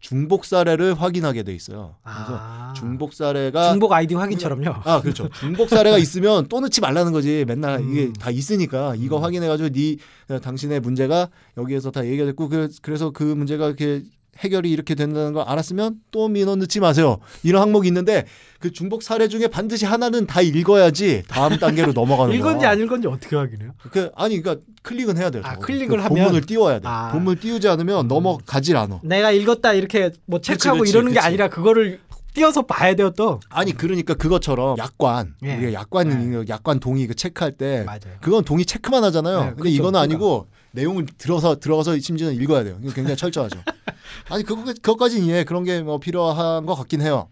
Speaker 1: 중복 사례를 확인하게 돼 있어요. 그래서
Speaker 2: 아.
Speaker 1: 중복 사례가
Speaker 2: 중복 아이디 확인처럼요.
Speaker 1: 아 그렇죠. 중복 사례가 있으면 또 넣지 말라는 거지. 맨날
Speaker 2: 음.
Speaker 1: 이게 다 있으니까 이거
Speaker 2: 음.
Speaker 1: 확인해가지고 네 어, 당신의 문제가 여기에서 다 얘기가 됐고 그, 그래서 그 문제가 이렇게 해결이 이렇게 된다는 걸 알았으면 또 민원 넣지 마세요. 이런 항목이 있는데 그 중복 사례 중에 반드시 하나는 다 읽어야지 다음 단계로 넘어가는 거야.
Speaker 2: 읽은지 안 읽은지 어떻게 확인해요?
Speaker 1: 그 아니 그러니까 클릭은 해야 돼요.
Speaker 2: 아. 클릭을
Speaker 1: 그
Speaker 2: 하면?
Speaker 1: 본문을 띄워야 돼.
Speaker 2: 아.
Speaker 1: 본문을 띄우지 않으면
Speaker 2: 음.
Speaker 1: 넘어가질 않아.
Speaker 2: 내가 읽었다 이렇게 뭐 체크하고
Speaker 1: 그치,
Speaker 2: 이러는 게
Speaker 1: 그치.
Speaker 2: 아니라 그거를 띄어서 봐야 돼요 또.
Speaker 1: 아니 그러니까 그것처럼 약관
Speaker 2: 예.
Speaker 1: 우리가 약관 약관 동의 그 체크할 때
Speaker 2: 맞아요.
Speaker 1: 그건 동의 체크만 하잖아요.
Speaker 2: 네,
Speaker 1: 근데
Speaker 2: 그렇죠.
Speaker 1: 이거는
Speaker 2: 그러니까.
Speaker 1: 내용을 들어서 들어가서 심지어는 읽어야 돼요. 굉장히 철저하죠. 아니 그거 그것까지 이해 그런 게 뭐 필요한 것 같긴 해요.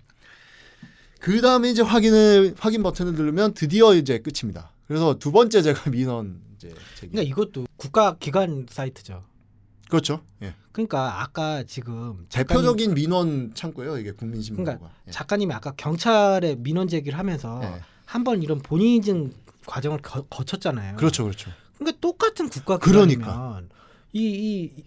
Speaker 1: 그 다음에 이제 확인을 확인 버튼을 누르면 드디어 이제 끝입니다. 그래서 두 번째 제가 민원 이제 제기.
Speaker 2: 그러니까 이것도 국가 기관 사이트죠.
Speaker 1: 그렇죠. 예.
Speaker 2: 그러니까 아까 지금
Speaker 1: 대표적인 민원 창구예요. 이게 국민신문고가.
Speaker 2: 그러니까
Speaker 1: 예.
Speaker 2: 작가님이 아까 경찰에 민원 제기를 하면서
Speaker 1: 예.
Speaker 2: 한번 이런 본인 인증 과정을 거, 거쳤잖아요.
Speaker 1: 그렇죠, 그렇죠.
Speaker 2: 그러니까 똑같은 국가
Speaker 1: 그러니까.
Speaker 2: 기관이면 이, 이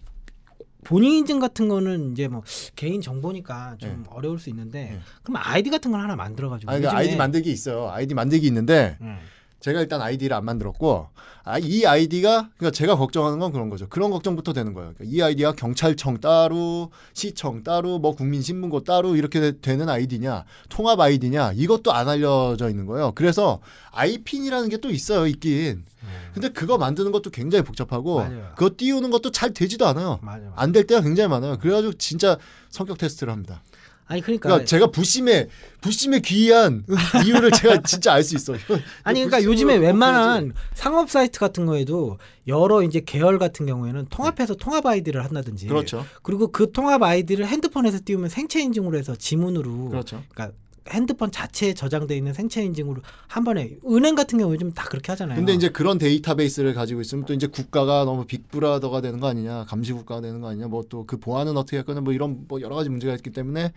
Speaker 2: 본인 인증 같은 거는 이제 뭐 개인 정보니까 좀 어려울 수 있는데
Speaker 1: 예.
Speaker 2: 그럼 아이디 같은 걸 하나 만들어 가지고
Speaker 1: 아, 그러니까 아이디 만들기 있어요. 아이디 만들기 있는데
Speaker 2: 예.
Speaker 1: 제가 일단 아이디를 안 만들었고 아, 이 아이디가 그러니까 제가 걱정하는 건 그런 거죠. 그런 걱정부터 되는 거예요. 그러니까 이 아이디가 경찰청 따로, 시청 따로, 뭐 국민신문고 따로 이렇게 되- 되는 아이디냐, 통합 아이디냐 이것도 안 알려져 있는 거예요. 그래서 아이핀이라는 게 또 있어요, 있긴. 근데 그거 만드는 것도 굉장히 복잡하고
Speaker 2: 맞아요.
Speaker 1: 그거 띄우는 것도 잘 되지도 않아요. 안 될 때가 굉장히 많아요. 그래가지고 진짜 성격 테스트를 합니다.
Speaker 2: 아니 그러니까,
Speaker 1: 그러니까 제가 부심에 부심에 귀한 이유를 제가 진짜 알 수 있어요.
Speaker 2: 아니 그러니까 요즘에
Speaker 1: 꼭
Speaker 2: 웬만한 상업 사이트 같은 거에도 여러 이제 계열 같은 경우에는 통합해서 통합 아이디를 한다든지
Speaker 1: 그렇죠.
Speaker 2: 그리고 그 통합 아이디를 핸드폰에서 띄우면 생체 인증으로 해서 지문으로
Speaker 1: 그렇죠.
Speaker 2: 그러니까 핸드폰 자체에 저장돼 있는 생체 인증으로 한 번에 은행 같은 경우 요즘 다 그렇게 하잖아요.
Speaker 1: 근데 이제 그런 데이터베이스를 가지고 있으면 또 이제 국가가 너무 빅브라더가 되는 거 아니냐, 감시 국가가 되는 거 아니냐, 뭐 또 그 보안은 어떻게 할 거냐, 뭐 이런 뭐 여러 가지 문제가 있기 때문에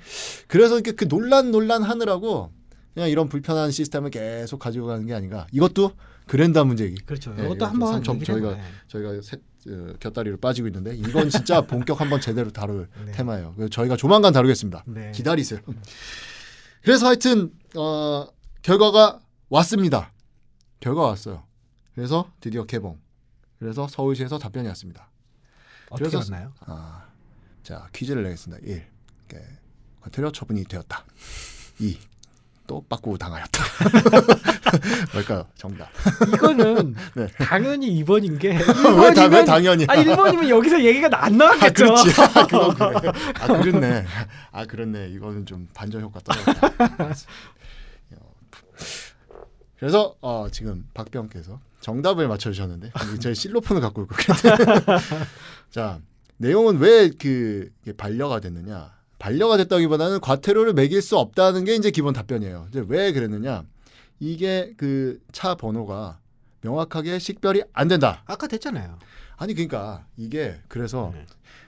Speaker 1: 그래서 이렇게 그 논란 논란 하느라고 그냥 이런 불편한 시스템을 계속 가지고 가는 게 아닌가. 이것도 그랜다 문제기.
Speaker 2: 그렇죠.
Speaker 1: 네,
Speaker 2: 이것도 한번
Speaker 1: 저희가. 저희가 새, 어, 곁다리를 빠지고 있는데 이건 진짜 본격 한번 제대로 다룰
Speaker 2: 네.
Speaker 1: 테마예요. 저희가 조만간 다루겠습니다.
Speaker 2: 네.
Speaker 1: 기다리세요. 그래서 하여튼 어, 결과가 왔습니다. 결과 왔어요. 그래서 드디어 개봉. 그래서 서울시에서 답변이 왔습니다.
Speaker 2: 어떻게
Speaker 1: 그래서-
Speaker 2: 왔나요?
Speaker 1: 아, 자 퀴즈를 내겠습니다. 1. 과태료 처분이 되었다. 2. 또 빠꾸 당하였다. 뭘까요? 정답.
Speaker 2: 이거는
Speaker 1: 네.
Speaker 2: 당연히 2번인 게
Speaker 1: 왜, 다, 왜
Speaker 2: 1번이면
Speaker 1: 당연히?
Speaker 2: 아 1번이면 여기서 얘기가 안
Speaker 1: 아,
Speaker 2: 나왔겠죠.
Speaker 1: 그렇지. 아, 그건 그래. 아, 그렇네. 아, 그렇네. 이거는 좀 반전 효과 떨어졌다. 그래서 어, 지금 박병께서 정답을 맞춰주셨는데 제 실로폰을 갖고 있고 자 내용은 왜그 반려가 됐느냐 반려가 됐다기보다는 과태료를 매길 수 없다는 게 이제 기본 답변이에요 이제 왜 그랬느냐 이게 그 차 번호가 명확하게 식별이 안 된다
Speaker 2: 아까 됐잖아요.
Speaker 1: 아니 그러니까 이게 그래서
Speaker 2: 네.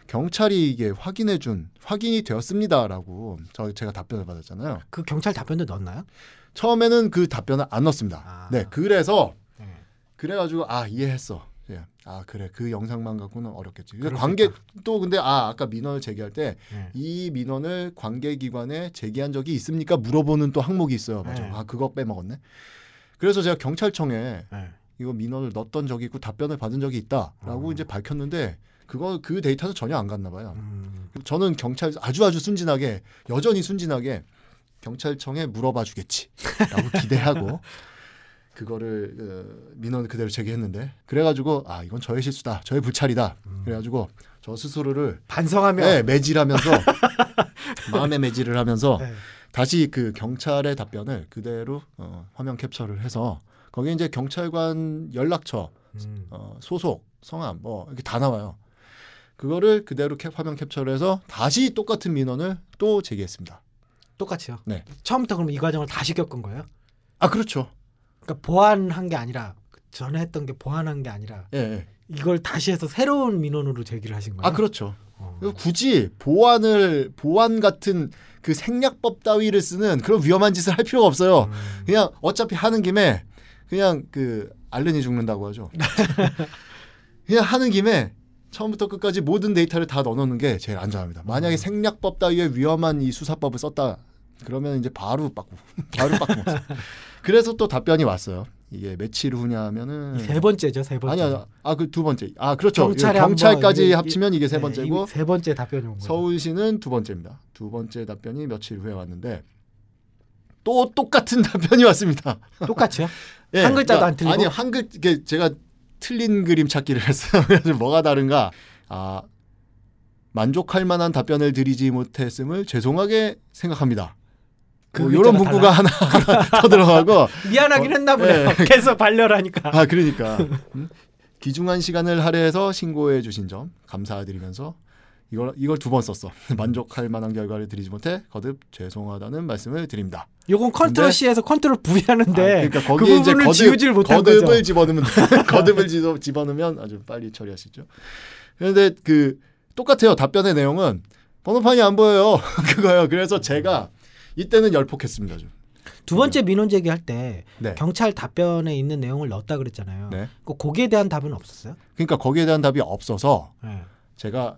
Speaker 1: 경찰이 이게 확인해 준 확인이 되었습니다라고 저 제가 답변을 받았잖아요.
Speaker 2: 그 경찰 답변도 넣었나요?
Speaker 1: 처음에는 그 답변을 안 넣습니다.
Speaker 2: 아.
Speaker 1: 네, 그래서
Speaker 2: 네.
Speaker 1: 그래가지고 아 이해했어. 예. 아 그래 그 영상만 갖고는 어렵겠지. 관계. 또 근데 아 아까 민원을 제기할 때이
Speaker 2: 네.
Speaker 1: 민원을 관계기관에 제기한 적이 있습니까? 물어보는 또 항목이 있어요. 맞아.
Speaker 2: 네.
Speaker 1: 아 그거 빼먹었네. 그래서 제가 경찰청에
Speaker 2: 네.
Speaker 1: 이거 민원을 넣었던 적이 있고 답변을 받은 적이 있다라고
Speaker 2: 어.
Speaker 1: 이제 밝혔는데 그거 그 데이터는 전혀 안 갔나 봐요.
Speaker 2: 음,
Speaker 1: 저는 경찰 아주 아주 순진하게 여전히 순진하게 경찰청에 물어봐 주겠지라고 기대하고 그거를 어, 민원을 그대로 제기했는데 그래가지고 아 이건 저의 실수다 저의 불찰이다
Speaker 2: 음.
Speaker 1: 그래가지고 저 스스로를
Speaker 2: 반성하면
Speaker 1: 네, 매질하면서 마음의 매질을 하면서
Speaker 2: 네.
Speaker 1: 다시 그 경찰의 답변을 그대로 어, 화면 캡처를 해서 거기에 이제 경찰관 연락처
Speaker 2: 음.
Speaker 1: 어, 소속, 성함 뭐 이렇게 다 나와요. 그거를 그대로 캡, 화면 캡처를 해서 다시 똑같은 민원을 또 제기했습니다.
Speaker 2: 똑같이요.
Speaker 1: 네.
Speaker 2: 처음부터 그럼 이 과정을 다시 겪은 거예요?
Speaker 1: 아 그렇죠.
Speaker 2: 그러니까 보완한 게 아니라 전에 했던 게 보완한 게 아니라
Speaker 1: 예. 예.
Speaker 2: 이걸 다시 해서 새로운 민원으로 제기를 하신 거예요?
Speaker 1: 아 그렇죠.
Speaker 2: 어.
Speaker 1: 굳이 보안을 보안 같은 그 생략법 따위를 쓰는 그런 위험한 짓을 할 필요가 없어요.
Speaker 2: 음.
Speaker 1: 그냥 어차피 하는 김에 그냥 그 알른이 죽는다고 하죠. 그냥 하는 김에 처음부터 끝까지 모든 데이터를 다 넣어놓는 게 제일 안전합니다. 만약에
Speaker 2: 음.
Speaker 1: 생략법 따위의 위험한 이 수사법을 썼다 그러면 이제 바로 빠꾸 바로 빠꾸. 그래서 또 답변이 왔어요. 이게 며칠 후냐 하면은
Speaker 2: 이세 번째죠, 세 번째.
Speaker 1: 아니야 아그 두 번째 아 그렇죠
Speaker 2: 경찰
Speaker 1: 까지
Speaker 2: 한번
Speaker 1: 합치면 이게 세
Speaker 2: 네,
Speaker 1: 번째고
Speaker 2: 이세 번째 답변이 온 거죠.
Speaker 1: 서울시는 두 번째입니다. 두 번째 답변이 며칠 후에 왔는데 또 똑같은 답변이 왔습니다.
Speaker 2: 똑같이요?
Speaker 1: 예,
Speaker 2: 한 글자도 안 틀리고?
Speaker 1: 아니 한글 이게 제가 틀린 그림 찾기를 했어요. 그래서 뭐가 다른가? 아 만족할 만한 답변을 드리지 못했음을 죄송하게 생각합니다.
Speaker 2: 그
Speaker 1: 뭐 이런
Speaker 2: 글자가
Speaker 1: 문구가 하나, 하나 더 들어가고
Speaker 2: 미안하긴
Speaker 1: 어,
Speaker 2: 했나 보네요.
Speaker 1: 네.
Speaker 2: 계속 반려라니까.
Speaker 1: 아 그러니까 음? 귀중한 시간을 할애해서 신고해 주신 점 감사드리면서 이걸 이걸 두 번 썼어. 만족할 만한 결과를 드리지 못해 거듭 죄송하다는 말씀을 드립니다.
Speaker 2: 요건
Speaker 1: control
Speaker 2: C에서 control V 하는데
Speaker 1: 아, 그러니까
Speaker 2: 그
Speaker 1: 거기에 이제
Speaker 2: 부분을
Speaker 1: 거듭,
Speaker 2: 지우질 못한
Speaker 1: 거듭을
Speaker 2: 거죠.
Speaker 1: 집어넣으면 돼. 거듭을 집어, 집어넣으면 아주 빨리 처리하시죠. 그런데 그 똑같아요. 답변의 내용은 번호판이 안 보여요. 그거예요. 그래서 제가 이때는 열폭했습니다. 좀.
Speaker 2: 두 번째 민원 제기할 때
Speaker 1: 네.
Speaker 2: 경찰 답변에 있는 내용을 넣었다 그랬잖아요.
Speaker 1: 네.
Speaker 2: 그 거기에 대한 답은 없었어요?
Speaker 1: 그러니까 거기에 대한 답이 없어서
Speaker 2: 네.
Speaker 1: 제가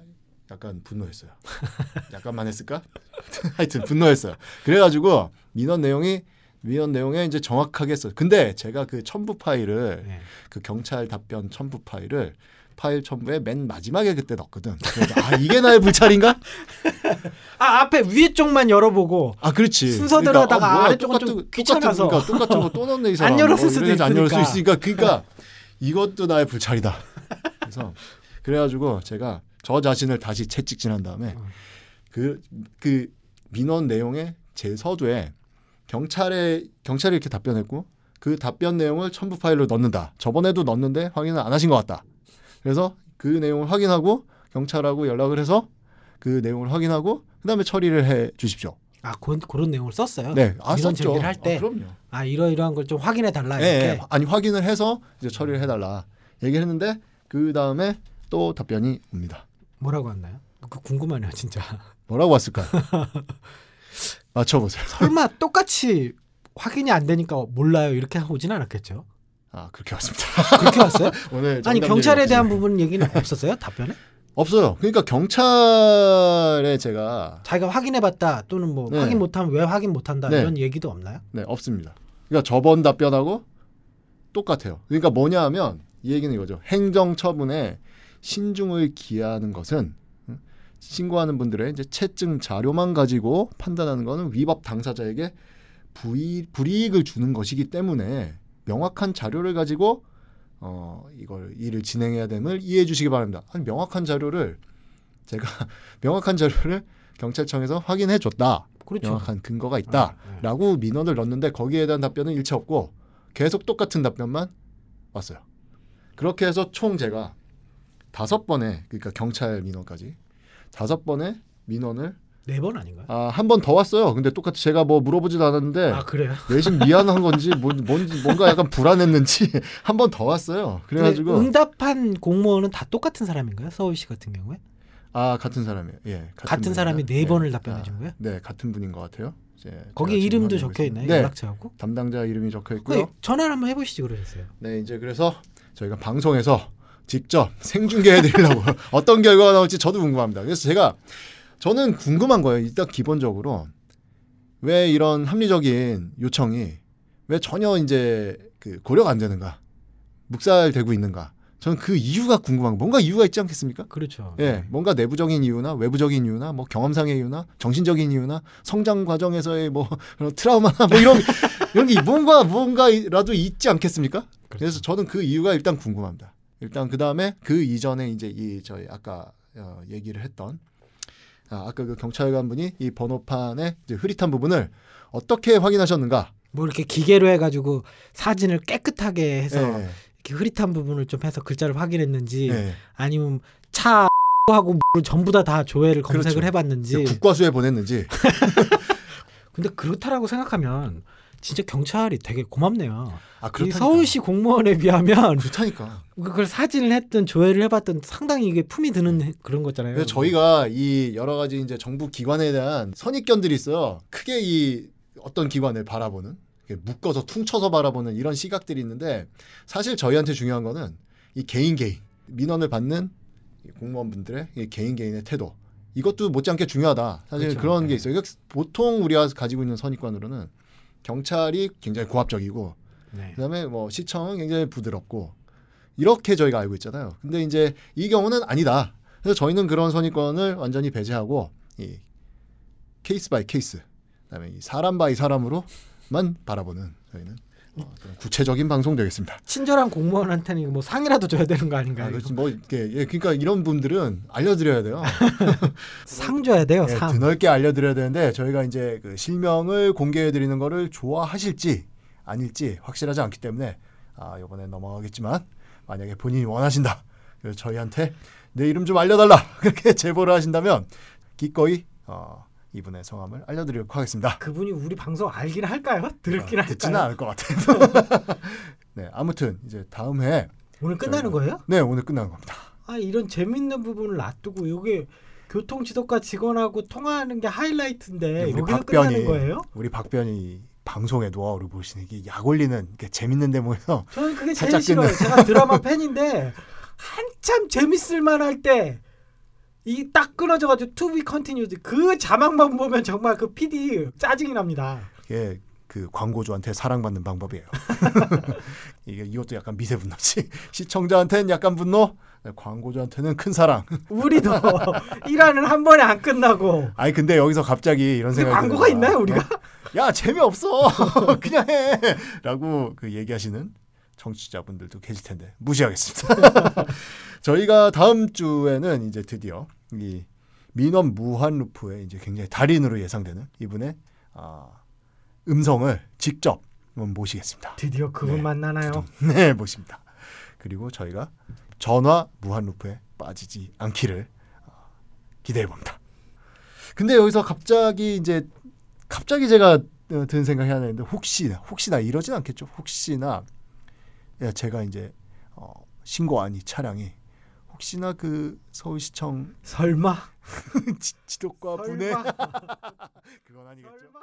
Speaker 1: 약간 분노했어요. 약간만 했을까? 하여튼 분노했어요. 그래가지고 민원 내용이 민원 내용에 이제 정확하게 써. 근데 제가 그 첨부 파일을
Speaker 2: 네.
Speaker 1: 그 경찰 답변 첨부 파일을 파일 첨부에 맨 마지막에 그때 넣었거든. 아 이게 나의 불찰인가?
Speaker 2: 아 앞에 위에 쪽만 열어보고
Speaker 1: 아 그렇지.
Speaker 2: 순서대로다가
Speaker 1: 뭐야,
Speaker 2: 아래쪽은
Speaker 1: 똑같은-
Speaker 2: 좀 귀찮아서.
Speaker 1: 똑같은, 그러니까 똑같은 거 또 넣네 이 사람.
Speaker 2: 안 열었을
Speaker 1: 어,
Speaker 2: 수도
Speaker 1: 이래서 안 열을 수
Speaker 2: 있으니까.
Speaker 1: 있으니까 그러니까 이것도 나의 불찰이다. 그래서 그래가지고 제가 저 자신을 다시 채찍질한 다음에
Speaker 2: 어.
Speaker 1: 그그 민원 내용의 제 서두에 경찰에 경찰이 이렇게 답변했고 그 답변 내용을 첨부 파일로 넣는다. 저번에도 넣었는데 확인을 안 하신 것 같다. 그래서 그 내용을 확인하고 경찰하고 연락을 해서 그 내용을 확인하고 그다음에 처리를 해 주십시오.
Speaker 2: 아 그, 그런 내용을 썼어요.
Speaker 1: 네, 아,
Speaker 2: 민원
Speaker 1: 썼죠.
Speaker 2: 제기를 할 때.
Speaker 1: 아, 그럼요.
Speaker 2: 아 이러 이러한 걸 좀 확인해 달라
Speaker 1: 예,
Speaker 2: 이렇게.
Speaker 1: 예. 아니 확인을 해서 이제 처리를 해 달라 얘기를 했는데 그 다음에 또 답변이 옵니다.
Speaker 2: 뭐라고 했나요? 그 궁금하네요 진짜.
Speaker 1: 뭐라고 왔을까요? 맞춰보세요.
Speaker 2: 설마 똑같이 확인이 안 되니까 몰라요 이렇게 오진 않았겠죠.
Speaker 1: 아 그렇게 왔습니다.
Speaker 2: 그렇게 왔어요?
Speaker 1: 오늘
Speaker 2: 아니 경찰에 대한. 부분 얘기는 없었어요 답변에?
Speaker 1: 없어요. 그러니까 경찰에 제가
Speaker 2: 자기가 확인해봤다 또는 뭐
Speaker 1: 네.
Speaker 2: 확인 못하면 왜 확인 못한다
Speaker 1: 네.
Speaker 2: 이런 얘기도 없나요?
Speaker 1: 네 없습니다. 그러니까 저번 답변하고 똑같아요. 그러니까 뭐냐하면 이 얘기는 이거죠. 행정 처분에 신중을 기하는 것은 음, 신고하는 분들의 이제 채증 자료만 가지고 판단하는 것은 위법 당사자에게 부이, 불이익을 주는 것이기 때문에 명확한 자료를 가지고 어 이걸 일을 진행해야 됨을 이해해 주시기 바랍니다. 아니 명확한 자료를 제가 명확한 자료를 경찰청에서 확인해 줬다.
Speaker 2: 그렇죠.
Speaker 1: 명확한 근거가
Speaker 2: 아,
Speaker 1: 있다라고 민원을 넣었는데 거기에 대한 답변은 일체 없고 계속 똑같은 답변만 왔어요. 그렇게 해서 총 제가 다섯 번의 그러니까 경찰 민원까지 다섯 번의 민원을
Speaker 2: 네 번 아닌가요?
Speaker 1: 아, 한 번 더 왔어요. 근데 똑같이 제가 뭐 물어보지도 않았는데
Speaker 2: 아 그래요?
Speaker 1: 내심 미안한 건지 뭔, 뭔지 뭔가 약간 불안했는지 한 번 더 왔어요. 그래 가지고
Speaker 2: 근데 응답한 공무원은 다 똑같은 사람인가요? 서울시 같은 경우에
Speaker 1: 아 같은 사람이에요. 예,
Speaker 2: 같은 사람이
Speaker 1: 분입니다.
Speaker 2: 네
Speaker 1: 예.
Speaker 2: 번을 답변해 준
Speaker 1: 아,
Speaker 2: 거예요?
Speaker 1: 네, 같은 분인 것 같아요. 지금
Speaker 2: 이름도 적혀 있나요?
Speaker 1: 네,
Speaker 2: 연락처하고?
Speaker 1: 담당자 이름이 적혀 있고요.
Speaker 2: 네, 전화를 한번 해 보시지 그러셨어요.
Speaker 1: 네, 이제 그래서 저희가 방송에서 직접 생중계해 드리려고 어떤 결과가 나올지 저도 궁금합니다. 그래서 제가 저는 궁금한 거예요. 일단 기본적으로 왜 이런 합리적인 요청이 왜 전혀 이제 그 고려가 안 되는가? 묵살되고 있는가? 저는 그 이유가 궁금한 거. 뭔가 이유가 있지 않겠습니까?
Speaker 2: 그렇죠.
Speaker 1: 예, 뭔가 내부적인 이유나 외부적인 이유나 뭐 경험상의 이유나 정신적인 이유나 성장 과정에서의 뭐 그런 트라우마나 뭐 이런 이런 게 뭔가 뭔가라도 있지 않겠습니까?
Speaker 2: 그렇죠.
Speaker 1: 그래서 저는 그 이유가 일단 궁금합니다. 일단 그 다음에 그 이전에 이제 이 저희 아까 어, 얘기를 했던 아, 아까 그 경찰관 분이 이 번호판의 흐릿한 부분을 어떻게 확인하셨는가?
Speaker 2: 뭐 이렇게 기계로 해가지고 사진을 깨끗하게 해서
Speaker 1: 예,
Speaker 2: 이렇게 흐릿한 부분을 좀 해서 글자를 확인했는지
Speaker 1: 예.
Speaker 2: 아니면 차 하고 뭘 전부 다 다 조회를 검색을
Speaker 1: 그렇죠.
Speaker 2: 해봤는지
Speaker 1: 국과수에 보냈는지
Speaker 2: 근데 그렇다라고 생각하면 진짜 경찰이 되게 고맙네요.
Speaker 1: 아
Speaker 2: 이 서울시 공무원에 비하면
Speaker 1: 그렇다니까
Speaker 2: 그걸 사진을 했든 조회를 해봤든 상당히 이게 품이 드는 그런 거잖아요.
Speaker 1: 그래서 저희가 이 여러 가지 이제 정부 기관에 대한 선입견들이 있어요. 크게 이 어떤 기관을 바라보는 묶어서 퉁쳐서 바라보는 이런 시각들이 있는데 사실 저희한테 중요한 거는 이 개인 개인 민원을 받는 이 공무원분들의 이 개인 개인의 태도 이것도 못지않게 중요하다. 사실
Speaker 2: 그렇죠.
Speaker 1: 그런게
Speaker 2: 네.
Speaker 1: 있어요. 보통 우리가 가지고 있는 선입관으로는 경찰이 굉장히 고압적이고
Speaker 2: 네.
Speaker 1: 그다음에 뭐 시청은 굉장히 부드럽고 이렇게 저희가 알고 있잖아요. 근데 이제 이 경우는 아니다. 그래서 저희는 그런 선입관을 완전히 배제하고 이 case by case, 그다음에 이 사람 by 사람으로만 바라보는 저희는 어, 구체적인 방송 되겠습니다.
Speaker 2: 친절한 공무원한테는 뭐 상이라도 줘야 되는 거 아닌가요?
Speaker 1: 아? 그렇지 뭐 이렇게 예, 그러니까 이런 분들은 알려드려야 돼요.
Speaker 2: 상 줘야 돼요.
Speaker 1: 예,
Speaker 2: 상.
Speaker 1: 드넓게 알려드려야 되는데 저희가 이제 그 실명을 공개해드리는 거를 좋아하실지 아닐지 확실하지 않기 때문에 아 이번에 넘어가겠지만 만약에 본인이 원하신다 그래서 저희한테 내 이름 좀 알려달라 그렇게 제보를 하신다면 기꺼이 어, 이분의 성함을 알려드리도록 하겠습니다.
Speaker 2: 그분이 우리 방송 알긴 할까요? 들을긴
Speaker 1: 어,
Speaker 2: 할까요?
Speaker 1: 듣지는 않을 것 같아요. 네 아무튼 이제 다음 해
Speaker 2: 오늘 끝나는
Speaker 1: 저희가-
Speaker 2: 거예요?
Speaker 1: 네 오늘 끝나는 겁니다.
Speaker 2: 아 이런 재밌는 부분을 놔두고 이게 교통지도과 직원하고 통화하는 게 하이라이트인데
Speaker 1: 네, 우리 박변이
Speaker 2: 끝나는 거예요?
Speaker 1: 우리 박변이 방송의 노하우를 보시는 이게 약 올리는 이렇게 재밌는 대목에서
Speaker 2: 저는 그게 제일 싫어요. 제가 드라마 팬인데 한참 재밌을 만할 때 이 딱 끊어져가지고 to be continued 그 자막만 보면 정말 그 PD 짜증이 납니다.
Speaker 1: 이게 그 광고주한테 사랑받는 방법이에요. 이게 이것도 약간 미세 분노지. 시청자한테는 약간 분노, 광고주한테는 큰 사랑.
Speaker 2: 우리도 일하는 한 번에 안 끝나고
Speaker 1: 아니 근데 여기서 갑자기 이런 생각이
Speaker 2: 광고가
Speaker 1: 거야.
Speaker 2: 있나요 우리가?
Speaker 1: 어? 야 재미없어. 그냥 해.라고 그 얘기하시는 청취자분들도 계실 텐데 무시하겠습니다. 저희가 다음 주에는 이제 드디어 이 민원 무한 루프의 이제 굉장히 달인으로 예상되는 이분의 아, 음성을 직접 한번 모시겠습니다.
Speaker 2: 드디어 그분
Speaker 1: 네.
Speaker 2: 만나나요?
Speaker 1: 네, 모십니다. 그리고 저희가 전화 무한 루프에 빠지지 않기를 어, 기대해 봅니다. 근데 여기서 갑자기 이제 갑자기 제가 어, 드는 생각이 하나 있는데 혹시나 혹시나 이러진 않겠죠? 혹시나 야, 제가 이제 어, 신고한 이 차량이 혹시나 그 서울시청
Speaker 2: 설마?
Speaker 1: 지, 지도과 분의
Speaker 2: 설마?
Speaker 1: 그건 아니겠죠?
Speaker 2: 설마?